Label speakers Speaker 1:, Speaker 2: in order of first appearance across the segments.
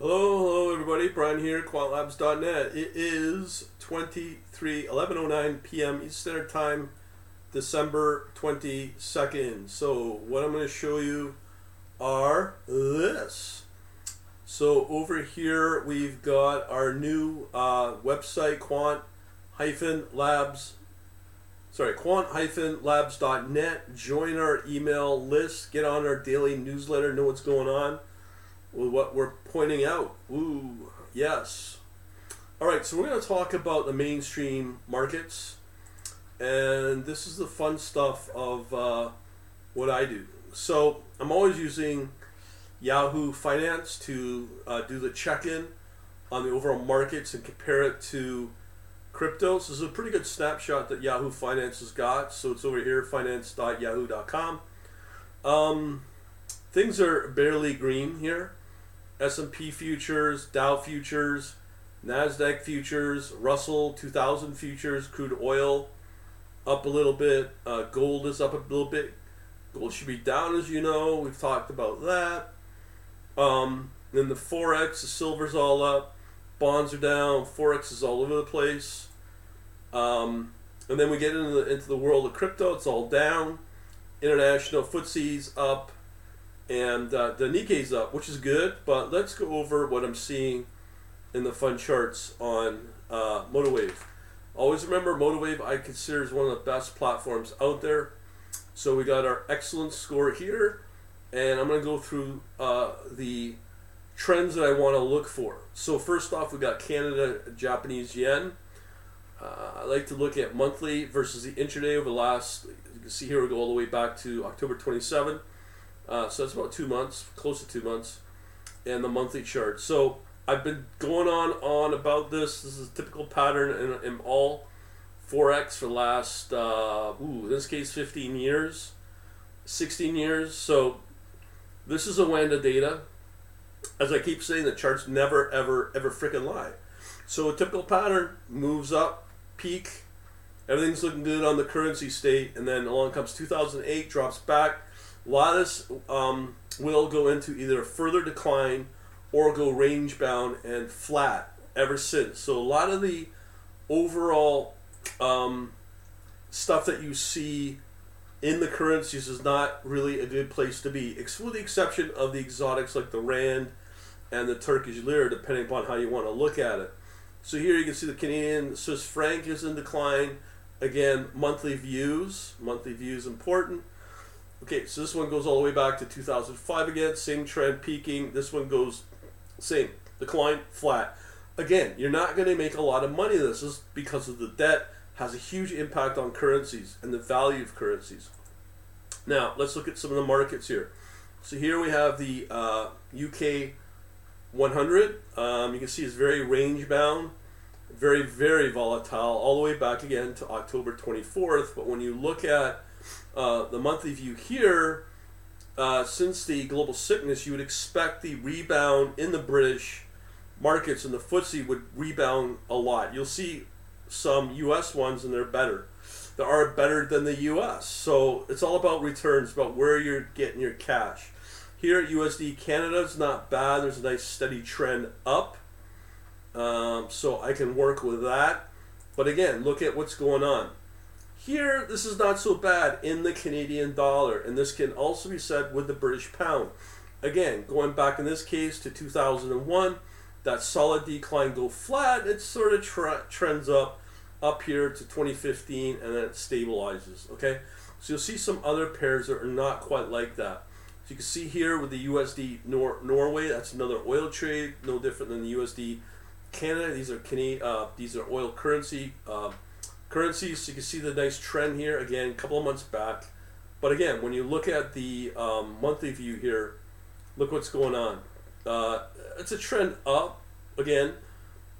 Speaker 1: Hello, hello, everybody. Brian here, quantlabs.net. It is 23 11:09 p.m. Eastern Standard Time, December 22nd. So, what I'm going to show you are this. So, over here we've got our new uh, website, quant labs. Sorry, quant-labs.net. Join our email list. Get on our daily newsletter. Know what's going on with what we're pointing out. Ooh, yes. All right, so we're going to talk about the mainstream markets, and this is the fun stuff of uh, what I do. So I'm always using Yahoo Finance to uh, do the check-in on the overall markets and compare it to crypto. So this is a pretty good snapshot that Yahoo Finance has got. So it's over here, finance.yahoo.com. Um, things are barely green here. S&P futures, Dow futures, Nasdaq futures, Russell 2000 futures, crude oil up a little bit, uh, gold is up a little bit. Gold should be down, as you know. We've talked about that. Um, then the forex, the silver's all up, bonds are down, forex is all over the place. Um, and then we get into the, into the world of crypto, it's all down. International FTSE's up and uh, the Nikkei's up, which is good. But let's go over what I'm seeing in the fun charts on uh, MotiveWave. Always remember, MotiveWave I consider is one of the best platforms out there. So we got our excellent score here, and I'm going to go through uh, the trends that I want to look for. So first off, we got Canada Japanese yen. Uh, I like to look at monthly versus the intraday over the last. You can see here we go all the way back to October 27. Uh, so that's about two months, close to two months, and the monthly chart. So I've been going on on about this. This is a typical pattern in, in all forex for the last, uh, ooh, in this case, 15 years, 16 years. So this is Oanda data. As I keep saying, the charts never, ever, ever freaking lie. So a typical pattern moves up, peak, everything's looking good on the currency state, and then along comes 2008, drops back this um, will go into either further decline or go range bound and flat ever since. So a lot of the overall um, stuff that you see in the currencies is not really a good place to be, with the exception of the exotics like the rand and the Turkish lira, depending upon how you want to look at it. So here you can see the Canadian Swiss franc is in decline. Again, monthly views. Monthly views important. Okay, so this one goes all the way back to 2005 again, same trend peaking. This one goes same decline, flat. Again, you're not going to make a lot of money. This is because of the debt has a huge impact on currencies and the value of currencies. Now, let's look at some of the markets here. So here we have the uh, UK 100. Um, you can see it's very range bound, very, very volatile, all the way back again to October 24th. But when you look at uh, the monthly view here, uh, since the global sickness, you would expect the rebound in the British markets and the FTSE would rebound a lot. You'll see some U.S. ones and they're better. They are better than the U.S. So it's all about returns, about where you're getting your cash. Here at USD Canada, it's not bad. There's a nice steady trend up. Um, so I can work with that. But again, look at what's going on. Here, this is not so bad in the Canadian dollar, and this can also be said with the British pound. Again, going back in this case to 2001, that solid decline go flat, it sort of tra- trends up up here to 2015 and then it stabilizes. Okay, so you'll see some other pairs that are not quite like that. So you can see here with the USD Nor- Norway, that's another oil trade, no different than the USD Canada. These are Canadian, uh, these are oil currency. Uh, currencies. You can see the nice trend here again, a couple of months back. But again, when you look at the um, monthly view here, look what's going on. Uh, it's a trend up. Again,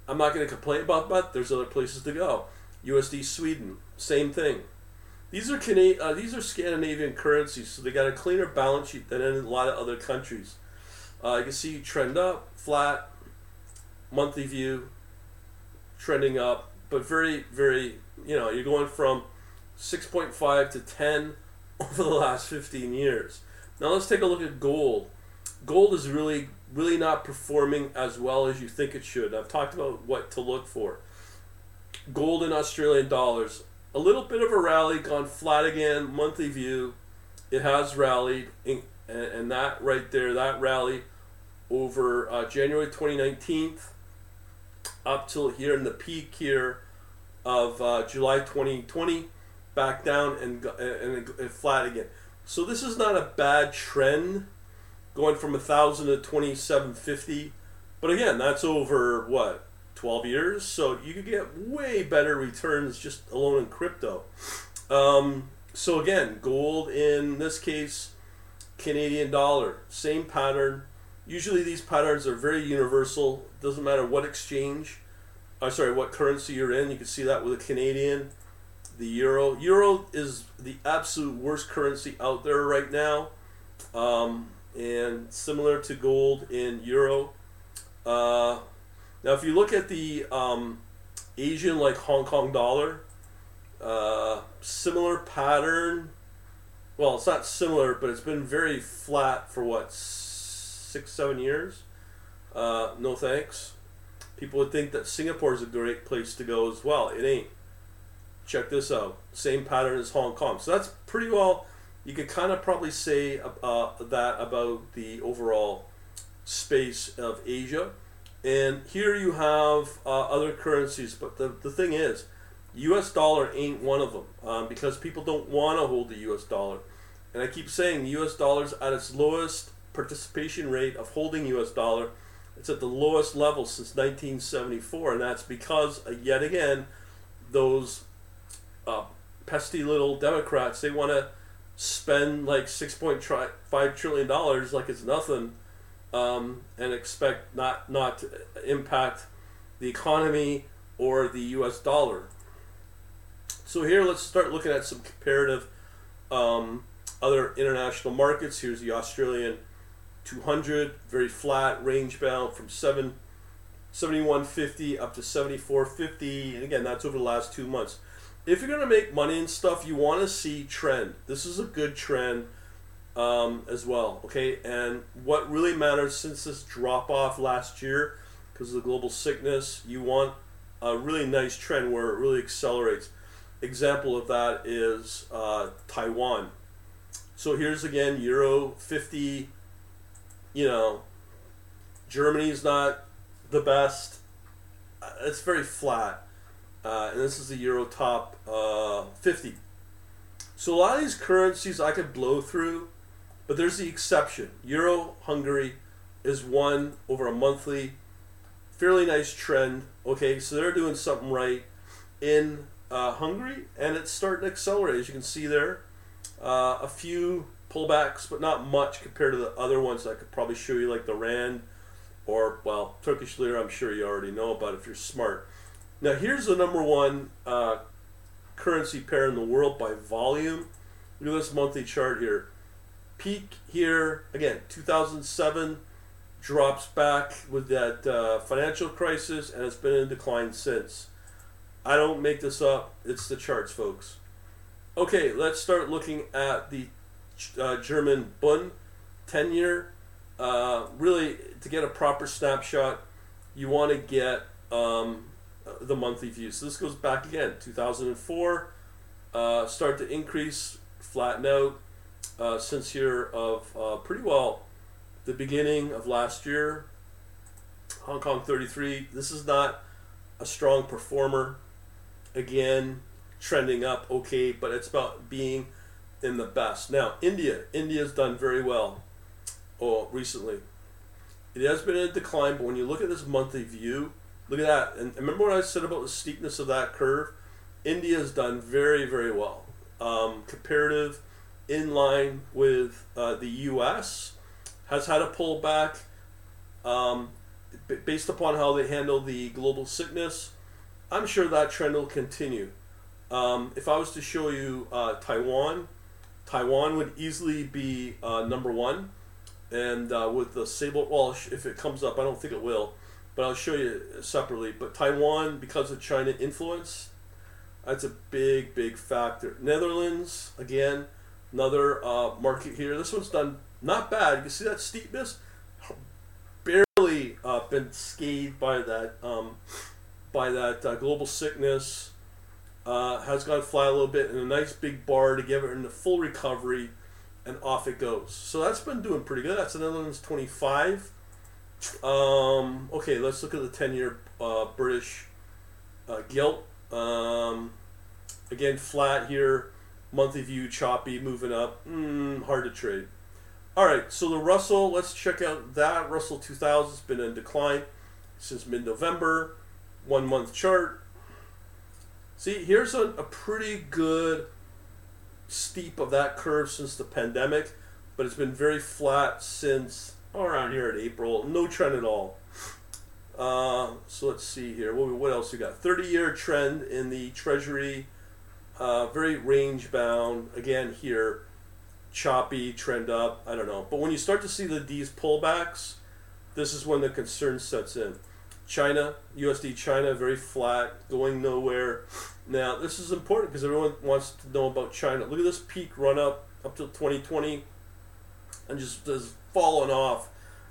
Speaker 1: I'm not going to complain about that. There's other places to go. USD Sweden, same thing. These are Cana- uh, these are Scandinavian currencies, so they got a cleaner balance sheet than in a lot of other countries. Uh, you can see trend up, flat, monthly view, trending up, but very, very you know, you're going from 6.5 to 10 over the last 15 years. Now let's take a look at gold. Gold is really really not performing as well as you think it should. I've talked about what to look for. Gold in Australian dollars, a little bit of a rally, gone flat again, monthly view. It has rallied, and that right there, that rally over uh, January 2019 up till here in the peak here of uh, July 2020, back down and, and, and flat again. So this is not a bad trend going from a thousand to 2750 but again that's over what 12 years? So you could get way better returns just alone in crypto. Um, so again gold in this case canadian dollar same pattern usually these patterns are very universal doesn't matter what exchange uh, sorry what currency you're in you can see that with a canadian the euro euro is the absolute worst currency out there right now um, and similar to gold in euro. Uh, now, if you look at the um, Asian, like Hong Kong dollar, uh, similar pattern. Well, it's not similar, but it's been very flat for what six, seven years. Uh, no thanks. People would think that Singapore is a great place to go as well. It ain't. Check this out. Same pattern as Hong Kong. So that's pretty well you could kind of probably say uh, that about the overall space of Asia. And here you have uh, other currencies, but the, the thing is, US dollar ain't one of them um, because people don't want to hold the US dollar. And I keep saying the US dollar's at its lowest participation rate of holding US dollar. It's at the lowest level since 1974, and that's because, uh, yet again, those uh, pesky little Democrats, they want to spend like six point five trillion dollars like it's nothing, um, and expect not not to impact the economy or the U.S. dollar. So here, let's start looking at some comparative um, other international markets. Here's the Australian 200, very flat, range bound from 7, 71.50 up to 74.50, and again, that's over the last two months if you're going to make money and stuff, you want to see trend. This is a good trend um, as well. Okay, and what really matters since this drop off last year because of the global sickness, you want a really nice trend where it really accelerates. Example of that is uh, Taiwan. So here's again Euro 50. You know, Germany's not the best. Uh, it's very flat uh, and this is the Euro top uh, 50. So a lot of these currencies I could blow through, but there's the exception. Euro Hungary is one over a monthly, fairly nice trend. Okay, so they're doing something right in uh, Hungary, and it's starting to accelerate. As you can see there, uh, a few pullbacks, but not much compared to the other ones I could probably show you, like the Rand or, well, Turkish Lira, I'm sure you already know about if you're smart. Now here's the number one uh, currency pair in the world by volume. Look at this monthly chart here. Peak here again, 2007 drops back with that uh, financial crisis, and it's been in decline since. I don't make this up; it's the charts, folks. Okay, let's start looking at the uh, German Bund 10 year. Uh, really, to get a proper snapshot, you want to get um, the monthly views. So this goes back again, 2004, uh, start to increase, flatten out uh, since here of uh, pretty well the beginning of last year. Hong Kong 33. This is not a strong performer. Again, trending up, okay, but it's about being in the best. Now, India. India's done very well oh, recently. It has been in decline, but when you look at this monthly view, Look at that. And remember what I said about the steepness of that curve? India's done very, very well. Um, comparative in line with uh, the U.S. has had a pullback um, b- based upon how they handle the global sickness. I'm sure that trend will continue. Um, if I was to show you uh, Taiwan, Taiwan would easily be uh, number one. And uh, with the Sable, well, if it comes up, I don't think it will but I'll show you separately. But Taiwan, because of China influence, that's a big, big factor. Netherlands, again, another uh, market here. This one's done not bad. You can see that steepness? barely uh, been scathed by that um, by that uh, global sickness. Uh, has gone flat a little bit in a nice big bar to give it in the full recovery, and off it goes. So that's been doing pretty good. That's the Netherlands 25. Um, okay, let's look at the 10 year uh, British uh, gilt. Um, again, flat here. Monthly view, choppy, moving up. Mm, hard to trade. All right, so the Russell, let's check out that. Russell 2000 has been in decline since mid November. One month chart. See, here's a, a pretty good steep of that curve since the pandemic, but it's been very flat since around here at April. No trend at all. Uh, so let's see here. What, what else we got? 30 year trend in the Treasury. Uh, very range bound. Again, here, choppy, trend up. I don't know. But when you start to see the these pullbacks, this is when the concern sets in. China, USD China, very flat, going nowhere. Now, this is important because everyone wants to know about China. Look at this peak run up up to 2020 and just has fallen off,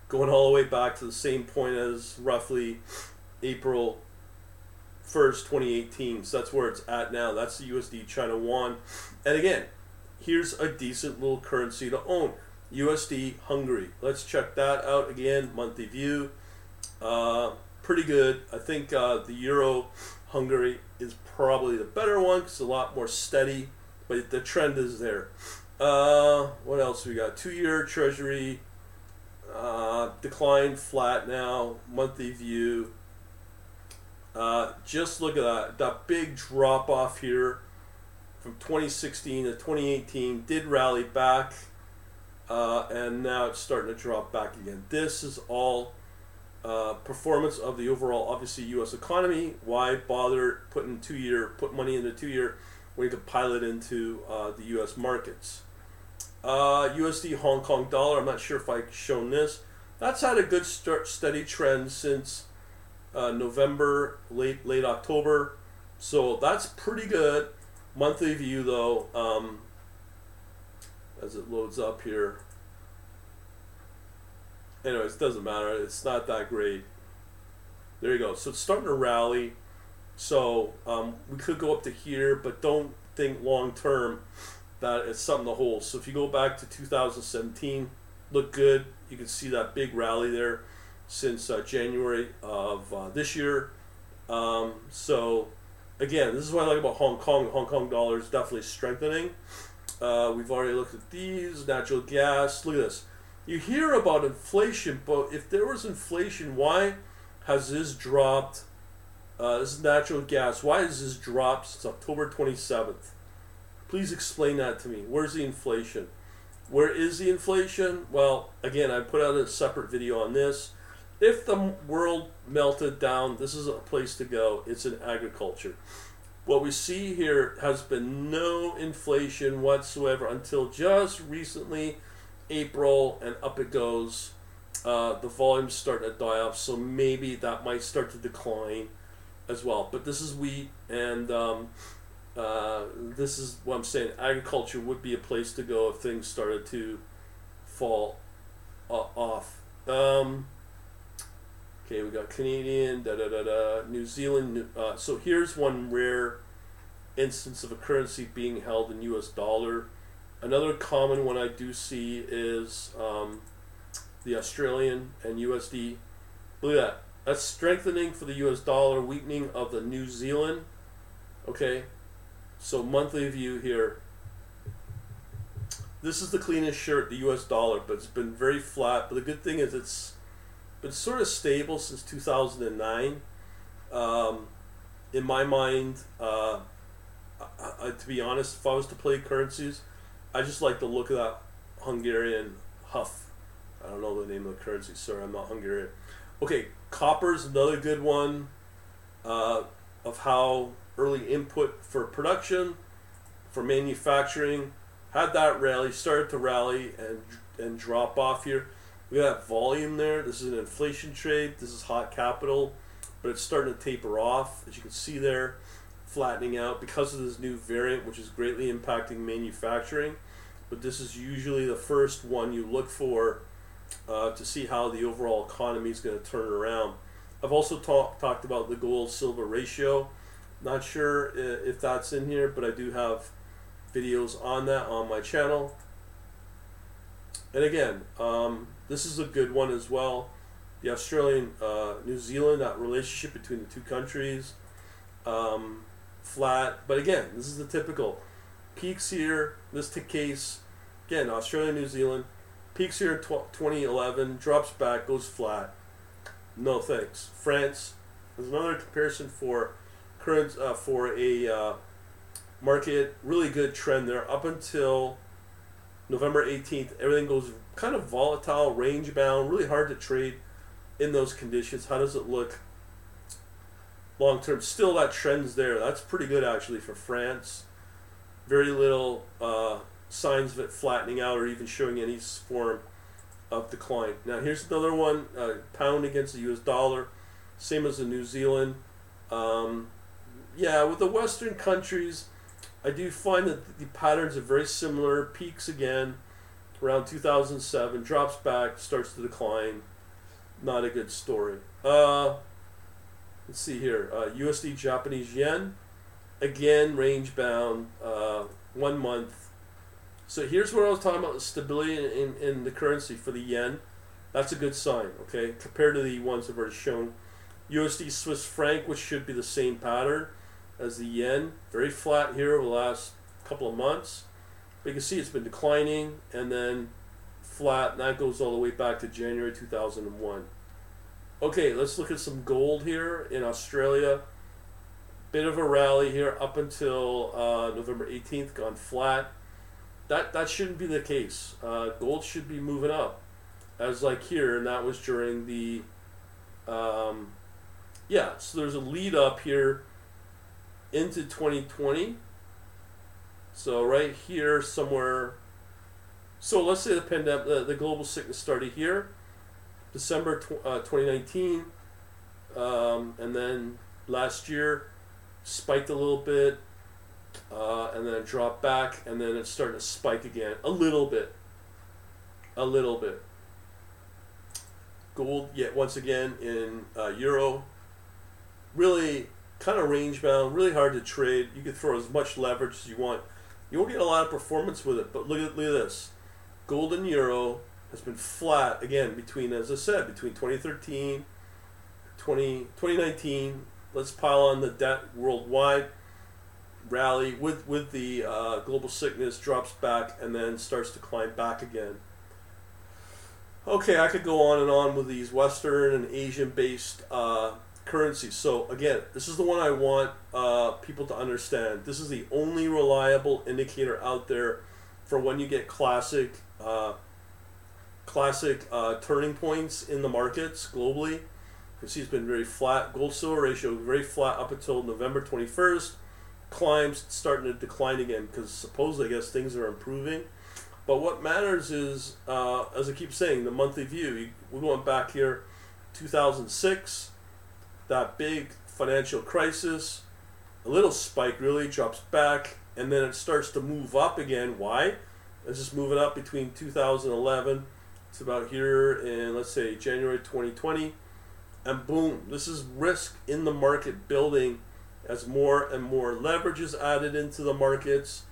Speaker 1: going all the way back to the same point as roughly April 1st, 2018. So that's where it's at now. That's the USD China Yuan. And again, here's a decent little currency to own. USD Hungary. Let's check that out again. Monthly view. Uh, pretty good. I think uh, the Euro Hungary is probably the better one because it's a lot more steady, but the trend is there. Uh, what else we got? Two year Treasury uh, decline flat now. Monthly view. Uh, just look at that. That big drop off here from 2016 to 2018 did rally back, uh, and now it's starting to drop back again. This is all uh, performance of the overall, obviously, U.S. economy. Why bother putting two year, put money into two year when you could pilot into uh, the U.S. markets? USD uh, Hong Kong dollar. I'm not sure if I've shown this. That's had a good start, steady trend since uh, November, late late October. So that's pretty good. Monthly view though, um, as it loads up here. Anyways, it doesn't matter. It's not that great. There you go. So it's starting to rally. So um, we could go up to here, but don't think long term that it's something to hold. So if you go back to 2017, look good. You can see that big rally there since uh, January of uh, this year. Um, so again, this is what I like about Hong Kong. Hong Kong dollar is definitely strengthening. Uh, we've already looked at these natural gas. Look at this. You hear about inflation, but if there was inflation, why has this dropped? Uh, this is natural gas. Why has this dropped since October 27th? Please explain that to me. Where's the inflation? Where is the inflation? Well, again, I put out a separate video on this. If the world melted down, this is a place to go. It's in agriculture. What we see here has been no inflation whatsoever until just recently, April, and up it goes. Uh, the volume's starting to die off, so maybe that might start to decline as well. But this is wheat, and um, uh, this is what I'm saying. Agriculture would be a place to go if things started to fall uh, off. Um, okay, we got Canadian, da da da da, New Zealand. Uh, so here's one rare instance of a currency being held in U.S. dollar. Another common one I do see is um, the Australian and USD. Look at that. That's strengthening for the U.S. dollar, weakening of the New Zealand. Okay, so monthly view here. This is the cleanest shirt, the U.S. dollar, but it's been very flat. But the good thing is it's been sort of stable since 2009. Um, in my mind, uh, I, I, to be honest, if I was to play currencies, I just like the look of that Hungarian huff. I don't know the name of the currency. Sorry, I'm not Hungarian. Okay, copper's another good one uh, of how early input for production, for manufacturing. Had that rally, started to rally and and drop off here. We got volume there. This is an inflation trade. This is hot capital, but it's starting to taper off, as you can see there, flattening out because of this new variant, which is greatly impacting manufacturing. But this is usually the first one you look for uh, to see how the overall economy is going to turn around. I've also talk, talked about the gold silver ratio. Not sure if that's in here, but I do have videos on that on my channel. And again, um, this is a good one as well. The Australian, uh, New Zealand, that relationship between the two countries, um, flat. But again, this is the typical peaks here. This case, again, Australia, New Zealand, peaks here in 2011, drops back, goes flat. No thanks. France, there's another comparison for current uh, for a uh, market. Really good trend there up until November 18th. Everything goes kind of volatile, range bound, really hard to trade in those conditions. How does it look long term? Still, that trend's there. That's pretty good actually for France. Very little uh, signs of it flattening out or even showing any form of decline. Now, here's another one uh, pound against the US dollar, same as in New Zealand. Um, yeah, with the Western countries, I do find that the patterns are very similar. Peaks again around 2007, drops back, starts to decline. Not a good story. Uh, let's see here uh, USD Japanese yen, again range bound, uh, one month. So here's what I was talking about the stability in, in, in the currency for the yen. That's a good sign, okay, compared to the ones I've already shown. USD Swiss franc, which should be the same pattern as the yen. Very flat here over the last couple of months. But you can see it's been declining and then flat, and that goes all the way back to January 2001. Okay, let's look at some gold here in Australia. Bit of a rally here up until uh, November 18th, gone flat. That that shouldn't be the case. Uh, gold should be moving up, as like here, and that was during the. Um, yeah, so there's a lead up here into 2020. So right here somewhere. So let's say the pandemic, the, the global sickness started here, December tw- uh, 2019, um, and then last year spiked a little bit, uh, and then it dropped back, and then it's starting to spike again a little bit, a little bit. Gold, yet once again in uh, euro, really kind of range bound, really hard to trade. You can throw as much leverage as you want. You won't get a lot of performance with it, but look at, look at this. Gold and euro has been flat again between, as I said, between 2013, 20, 2019. Let's pile on the debt worldwide rally with with the uh, global sickness drops back and then starts to climb back again. Okay, I could go on and on with these Western and Asian based uh, currency. So again, this is the one I want uh, people to understand. This is the only reliable indicator out there for when you get classic, uh, classic uh, turning points in the markets globally. See it's been very flat. Gold silver ratio very flat up until November twenty first. Climbs starting to decline again because supposedly I guess things are improving. But what matters is, uh, as I keep saying, the monthly view. We're going back here, 2006 that big financial crisis, a little spike really drops back, and then it starts to move up again. Why? It's just moving up between 2011 it's about here in let's say January 2020, and boom, this is risk in the market building as more and more leverage is added into the markets.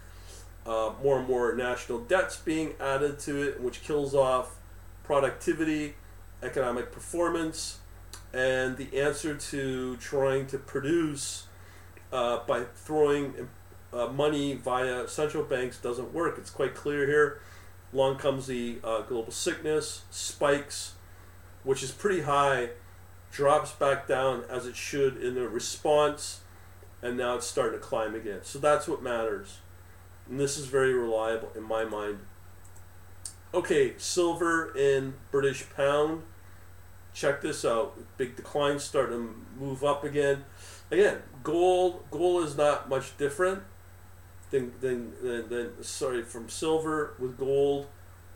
Speaker 1: Uh, more and more national debts being added to it, which kills off productivity, economic performance, and the answer to trying to produce uh, by throwing uh, money via central banks doesn't work. It's quite clear here. Along comes the uh, global sickness, spikes, which is pretty high, drops back down as it should in the response, and now it's starting to climb again. So that's what matters. And this is very reliable in my mind. Okay, silver in British pound check this out. Big decline starting to move up again. Again, gold gold is not much different than than, than, than sorry from silver with gold.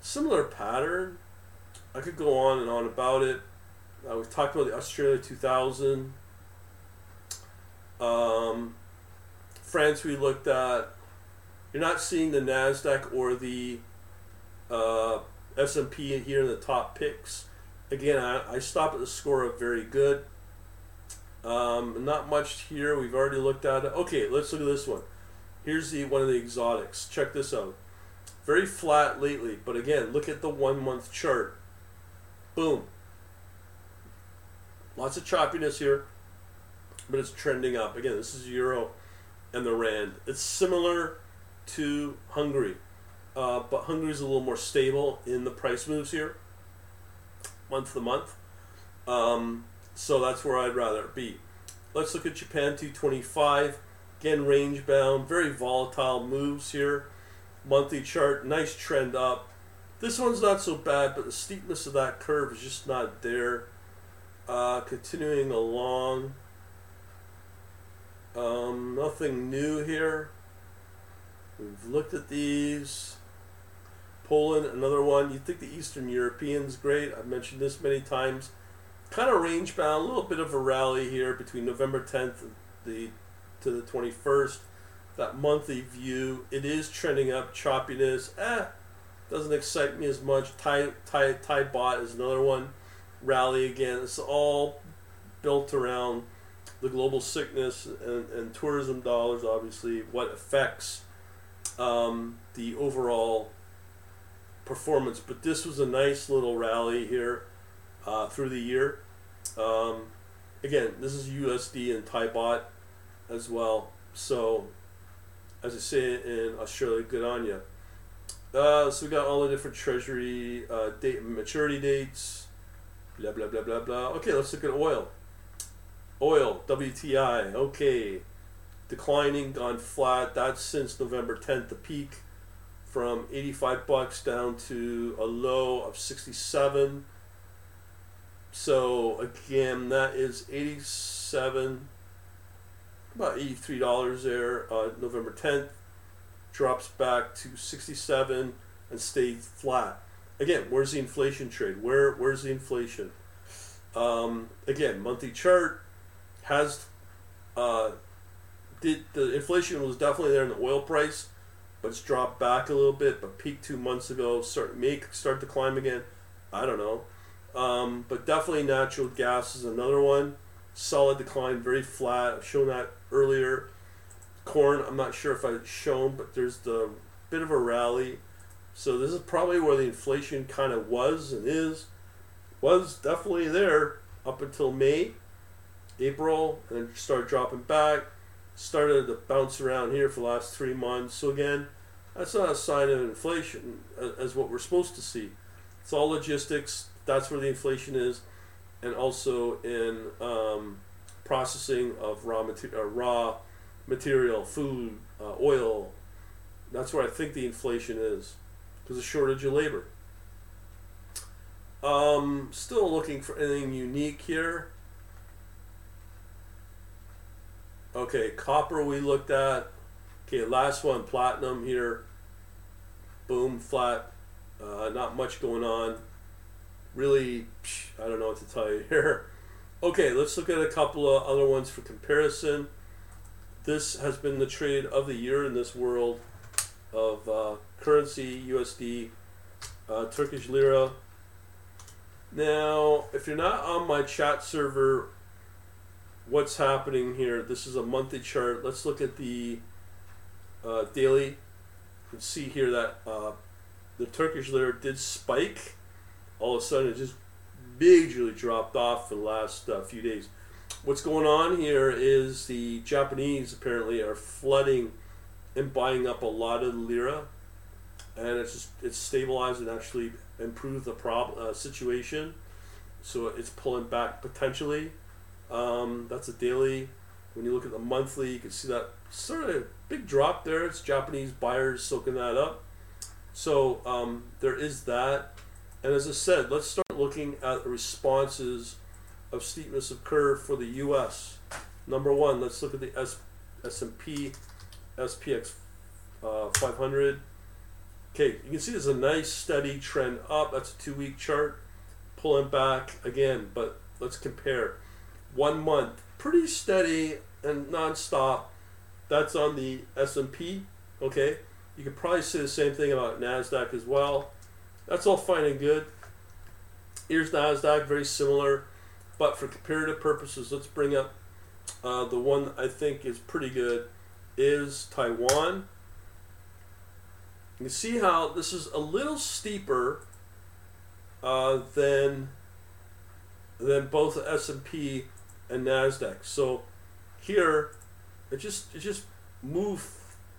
Speaker 1: Similar pattern. I could go on and on about it. Uh, we've talked about the Australia 2000. Um, France we looked at. You're not seeing the Nasdaq or the uh, S&P here in the top picks. Again, I, I stop at the score of very good. Um, not much here. We've already looked at it. Okay, let's look at this one. Here's the one of the exotics. Check this out. Very flat lately, but again, look at the one month chart. Boom. Lots of choppiness here, but it's trending up. Again, this is euro and the rand. It's similar to Hungary, uh, but Hungary is a little more stable in the price moves here, month to month. Um, so that's where I'd rather be. Let's look at Japan 225. Again, range bound, very volatile moves here. Monthly chart, nice trend up. This one's not so bad, but the steepness of that curve is just not there. Uh, continuing along. Um, nothing new here. We've looked at these. Poland, another one. You think the Eastern European's great. I've mentioned this many times. Kind of range bound, a little bit of a rally here between November 10th the, to the 21st. That monthly view, it is trending up. Choppiness, eh, doesn't excite me as much. Thai, Thai, Thai baht is another one. Rally again. It's all built around the global sickness and, and tourism dollars, obviously, what affects um, the overall performance. But this was a nice little rally here uh, through the year. Um, again, this is USD and Thai baht as well. So, as I say in Australia, good on you. Uh, so we got all the different treasury uh, date maturity dates. Blah blah blah blah blah. Okay, let's look at oil. Oil, WTI, okay. Declining, gone flat. That's since November 10th, the peak from 85 bucks down to a low of 67. So again, that is 87, about $83 there. Uh, November 10th drops back to 67 and stays flat. Again, where's the inflation trade? Where where's the inflation? Um, again, monthly chart has uh, did the inflation was definitely there in the oil price, but it's dropped back a little bit. But peaked two months ago, start make start to climb again. I don't know, um, but definitely natural gas is another one. Solid decline, very flat. I've shown that earlier. Corn, I'm not sure if I've shown, but there's the bit of a rally. So this is probably where the inflation kind of was and is. Was definitely there up until May, April, and then started dropping back. Started to bounce around here for the last three months. So again, that's not a sign of inflation as what we're supposed to see. It's all logistics. That's where the inflation is, and also in um, processing of raw material, uh, raw material, food, uh, oil. That's where I think the inflation is, because of shortage of labor. Um, still looking for anything unique here. Okay, copper we looked at. Okay, last one, platinum here. Boom, flat. Uh, not much going on. Really, psh, I don't know what to tell you here. Okay, let's look at a couple of other ones for comparison. This has been the trade of the year in this world of uh, currency, USD, uh, Turkish lira. Now, if you're not on my chat server, what's happening here? This is a monthly chart. Let's look at the uh, daily. You can see here that uh, the Turkish lira did spike. All of a sudden, it just majorly dropped off for the last uh, few days. What's going on here is the Japanese apparently are flooding and buying up a lot of lira, and it's just it's stabilized and actually improved the problem uh, situation. So it's pulling back potentially. Um, that's a daily. When you look at the monthly, you can see that sort of big drop there. It's Japanese buyers soaking that up. So um, there is that. And as I said, let's start looking at responses of steepness of curve for the U.S. Number one, let's look at the S S&P SPX uh, 500. Okay, you can see there's a nice steady trend up. That's a two-week chart, pulling back again. But let's compare. One month, pretty steady and non-stop. That's on the S&P. Okay, you could probably say the same thing about Nasdaq as well. that's all fine and good. Here's Nasdaq, very similar, but for comparative purposes, let's bring up uh, the one I think is pretty good. Is Taiwan. You see how this is a little steeper uh, than than both S and Nasdaq. So here, it just it just moved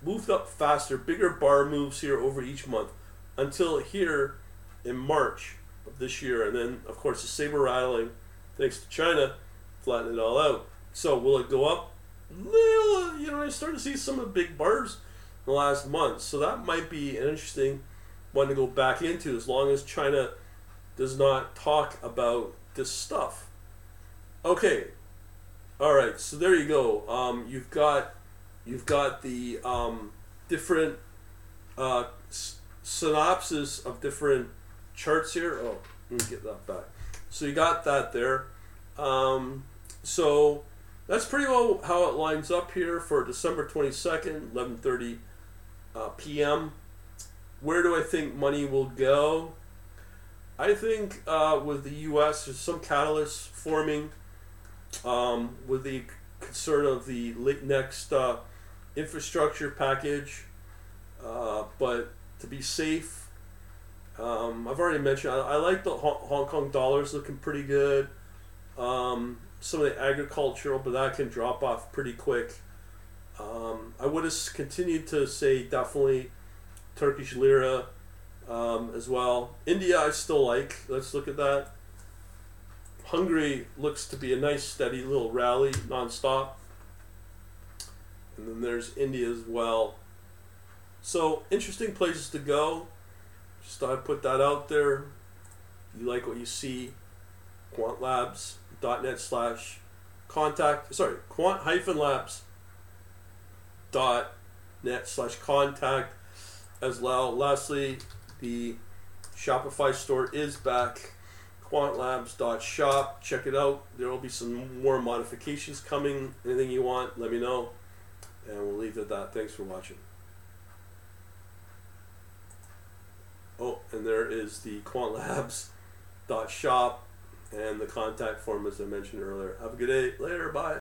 Speaker 1: moved up faster, bigger bar moves here over each month until here in March of this year, and then of course the saber rattling, thanks to China, flattened it all out. So will it go up? Little, you know, I started to see some of the big bars the last month, so that might be an interesting one to go back into as long as China does not talk about this stuff. Okay, all right. So there you go. Um, you've got you've got the um, different uh, s- synopsis of different charts here. Oh, let me get that back. So you got that there. Um, so that's pretty well how it lines up here for December twenty second, eleven thirty uh, p.m. Where do I think money will go? I think uh, with the U.S., there's some catalysts forming um, with the concern of the next uh, infrastructure package. Uh, but to be safe, um, I've already mentioned I, I like the Hong Kong dollars looking pretty good. Um, some of the agricultural, but that can drop off pretty quick. Um, I would have continued to say definitely Turkish lira um, as well. India, I still like. Let's look at that. Hungary looks to be a nice, steady little rally nonstop. And then there's India as well. So, interesting places to go. Just thought I'd put that out there. If you like what you see, quantlabs.net slash contact, sorry, quant hyphen labs dot net slash contact as well. Lastly, the Shopify store is back. Quantlabs.shop. Check it out. There will be some more modifications coming. Anything you want, let me know. And we'll leave it at that. Thanks for watching. Oh, and there is the quantlabs.shop and the contact form as I mentioned earlier. Have a good day. Later. Bye.